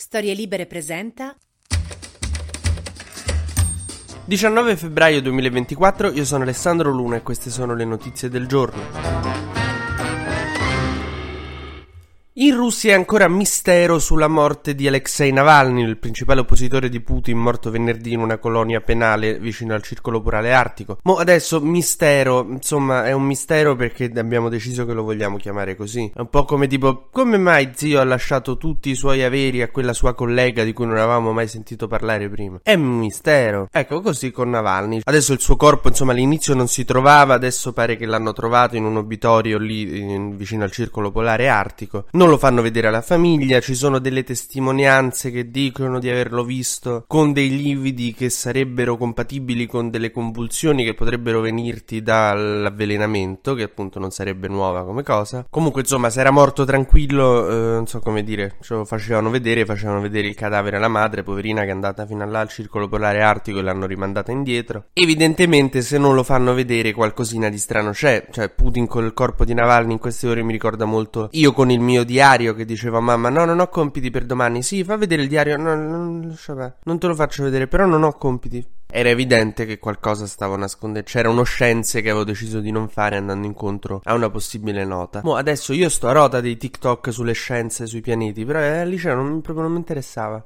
Storie Libere presenta 19 febbraio 2024, io sono Alessandro Luna e queste sono le notizie del giorno. In Russia è ancora mistero sulla morte di Alexei Navalny, il principale oppositore di Putin morto venerdì in una colonia penale vicino al circolo polare artico. Mo adesso mistero, insomma, è un mistero perché abbiamo deciso che lo vogliamo chiamare così. È un po' come tipo, come mai zio ha lasciato tutti i suoi averi a quella sua collega di cui non avevamo mai sentito parlare prima? È un mistero. Ecco, così con Navalny. Adesso il suo corpo, insomma, all'inizio non si trovava, adesso pare che l'hanno trovato in un obitorio lì in, vicino al circolo polare artico. Non non lo fanno vedere alla famiglia, ci sono delle testimonianze che dicono di averlo visto con dei lividi che sarebbero compatibili con delle convulsioni che potrebbero venirti dall'avvelenamento, che appunto non sarebbe nuova come cosa. Comunque, insomma, se era morto tranquillo, eh, non so come dire, ce lo facevano vedere, facevano vedere il cadavere alla madre, poverina che è andata fino là al circolo polare artico e l'hanno rimandata indietro. Evidentemente, se non lo fanno vedere, qualcosina di strano c'è. Cioè, Putin col corpo di Navalny in queste ore mi ricorda molto io con il mio diario diario che diceva mamma no non ho compiti per domani. Sì fa vedere il diario. No, no, non te lo faccio vedere però non ho compiti. Era evidente che qualcosa stavo nascondendo c'era uno scienze che avevo deciso di non fare andando incontro a una possibile nota. Mo adesso io sto a rota dei tiktok sulle scienze sui pianeti però eh, al liceo non, proprio non mi interessava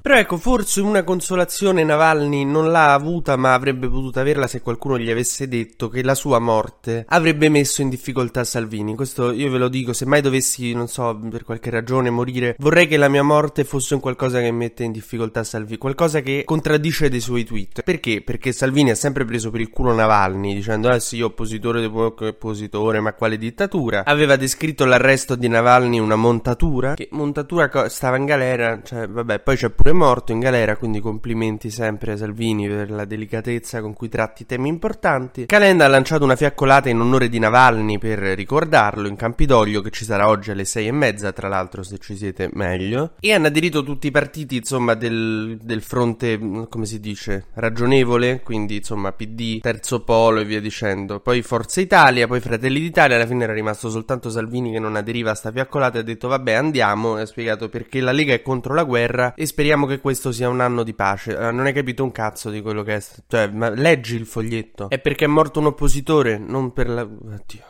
però ecco, forse una consolazione Navalny non l'ha avuta, ma avrebbe potuto averla se qualcuno gli avesse detto che la sua morte avrebbe messo in difficoltà Salvini. Questo io ve lo dico, se mai dovessi, non so, per qualche ragione morire, vorrei che la mia morte fosse un qualcosa che mette in difficoltà Salvini, qualcosa che contraddice dei suoi tweet. Perché? Perché Salvini ha sempre preso per il culo Navalny, dicendo, ah sì, oppositore oppositore, ma quale dittatura? Aveva descritto l'arresto di Navalny una montatura, che montatura stava in galera, cioè, vabbè, poi c'è pure è morto in galera, quindi complimenti sempre a Salvini per la delicatezza con cui tratti temi importanti. Calenda ha lanciato una fiaccolata in onore di Navalny per ricordarlo in Campidoglio, che ci sarà oggi alle sei e mezza, tra l'altro se ci siete meglio. E hanno aderito tutti i partiti, insomma, del, del fronte, come si dice, ragionevole, quindi insomma PD, Terzo Polo e via dicendo. Poi Forza Italia, poi Fratelli d'Italia, alla fine era rimasto soltanto Salvini che non aderiva a sta fiaccolata e ha detto vabbè andiamo, e ha spiegato perché la Lega è contro la guerra e speriamo speriamo che questo sia un anno di pace. Uh, non hai capito un cazzo di quello che è. Cioè, leggi il foglietto. È perché è morto un oppositore, non per la. Oddio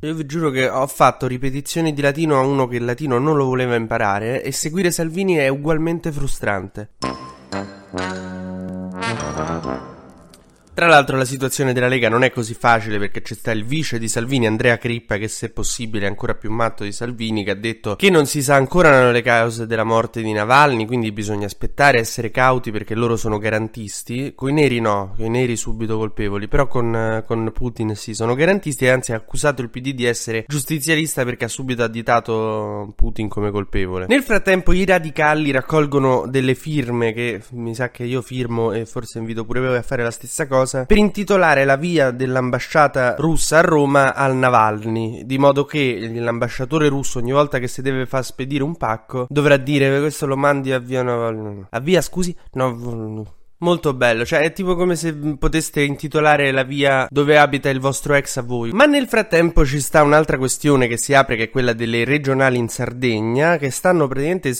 io vi giuro che ho fatto ripetizioni di latino a uno che il latino non lo voleva imparare e seguire Salvini è ugualmente frustrante. Tra l'altro la situazione della Lega non è così facile perché c'è sta il vice di Salvini, Andrea Crippa, che se possibile è ancora più matto di Salvini, che ha detto che non si sa ancora le cause della morte di Navalny, quindi bisogna aspettare, essere cauti perché loro sono garantisti. Coi neri no, coi neri subito colpevoli, però con, con Putin sì, sono garantisti e anzi ha accusato il PD di essere giustizialista perché ha subito additato Putin come colpevole. Nel frattempo i radicali raccolgono delle firme che mi sa che io firmo e forse invito pure voi a fare la stessa cosa cosa per intitolare la via dell'ambasciata russa a Roma al Navalny, di modo che l'ambasciatore russo ogni volta che si deve far spedire un pacco dovrà dire questo lo mandi a via Navalny. A via, scusi? No, Molto bello, cioè è tipo come se poteste intitolare la via dove abita il vostro ex a voi. Ma nel frattempo ci sta un'altra questione che si apre, che è quella delle regionali in Sardegna, che stanno praticamente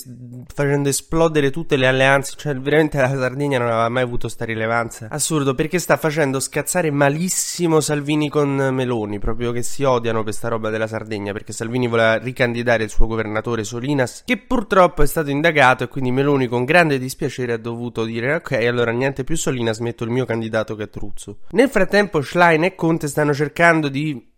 facendo esplodere tutte le alleanze. Cioè, veramente la Sardegna non aveva mai avuto sta rilevanza. Assurdo, perché sta facendo scazzare malissimo Salvini con Meloni, proprio che si odiano per sta roba della Sardegna, perché Salvini voleva ricandidare il suo governatore Solinas, che purtroppo è stato indagato e quindi Meloni con grande dispiacere ha dovuto dire ok, allora allora niente più Solina, smetto il mio candidato che è Truzzo. Nel frattempo Schlein e Conte stanno cercando di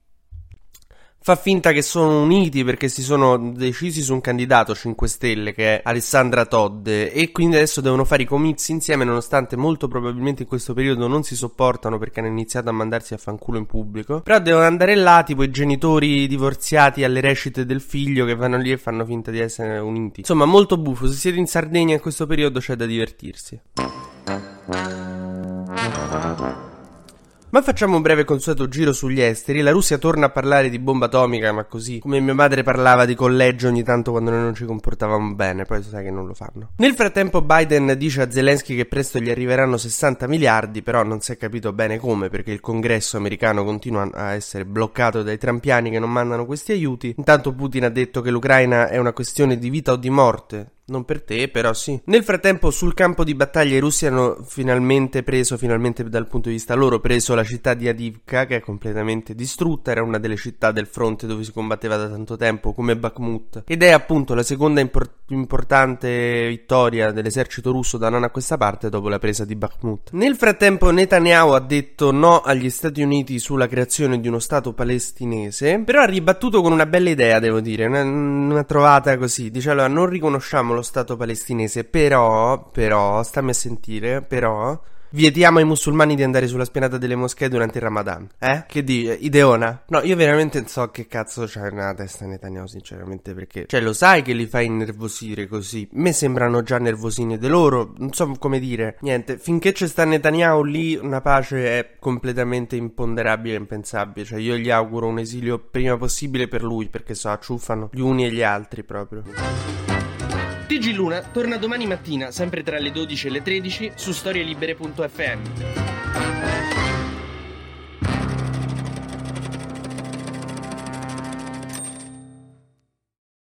fa finta che sono uniti perché si sono decisi su un candidato 5 Stelle che è Alessandra Todde e quindi adesso devono fare i comizi insieme nonostante molto probabilmente in questo periodo non si sopportano perché hanno iniziato a mandarsi a fanculo in pubblico. Però devono andare là tipo i genitori divorziati alle recite del figlio che vanno lì e fanno finta di essere uniti. Insomma molto buffo se siete in Sardegna in questo periodo c'è da divertirsi Ma facciamo un breve consueto giro sugli esteri. La Russia torna a parlare di bomba atomica, ma così come mia madre parlava di collegio ogni tanto quando noi non ci comportavamo bene, poi sai che non lo fanno. Nel frattempo Biden dice a Zelensky che presto gli arriveranno 60 miliardi, però non si è capito bene come perché il congresso americano continua a essere bloccato dai trampiani che non mandano questi aiuti. Intanto Putin ha detto che l'Ucraina è una questione di vita o di morte non per te, però sì. Nel frattempo, sul campo di battaglia, i russi hanno finalmente preso, finalmente dal punto di vista loro, preso la città di Adivka, che è completamente distrutta. Era una delle città del fronte dove si combatteva da tanto tempo, come Bakhmut. Ed è appunto la seconda impor- importante vittoria dell'esercito russo da non a questa parte dopo la presa di Bakhmut. Nel frattempo, Netanyahu ha detto no agli Stati Uniti sulla creazione di uno Stato palestinese, però ha ribattuto con una bella idea, devo dire, una, una trovata così. Dice allora, non riconosciamo lo Stato palestinese, però, però, stammi a sentire, però, vietiamo ai musulmani di andare sulla spianata delle moschee durante il Ramadan. Eh? Che dici? Ideona? No, io veramente non so che cazzo c'è nella testa Netanyahu, sinceramente, perché... Cioè, lo sai che li fai innervosire così? Me sembrano già nervosini di loro, non so come dire. Niente, finché c'è sta Netanyahu lì, una pace è completamente imponderabile e impensabile. Cioè, io gli auguro un esilio prima possibile per lui, perché so, acciuffano gli uni e gli altri proprio. TG Luna torna domani mattina, sempre tra le 12 e le 13, su storielibere.fm.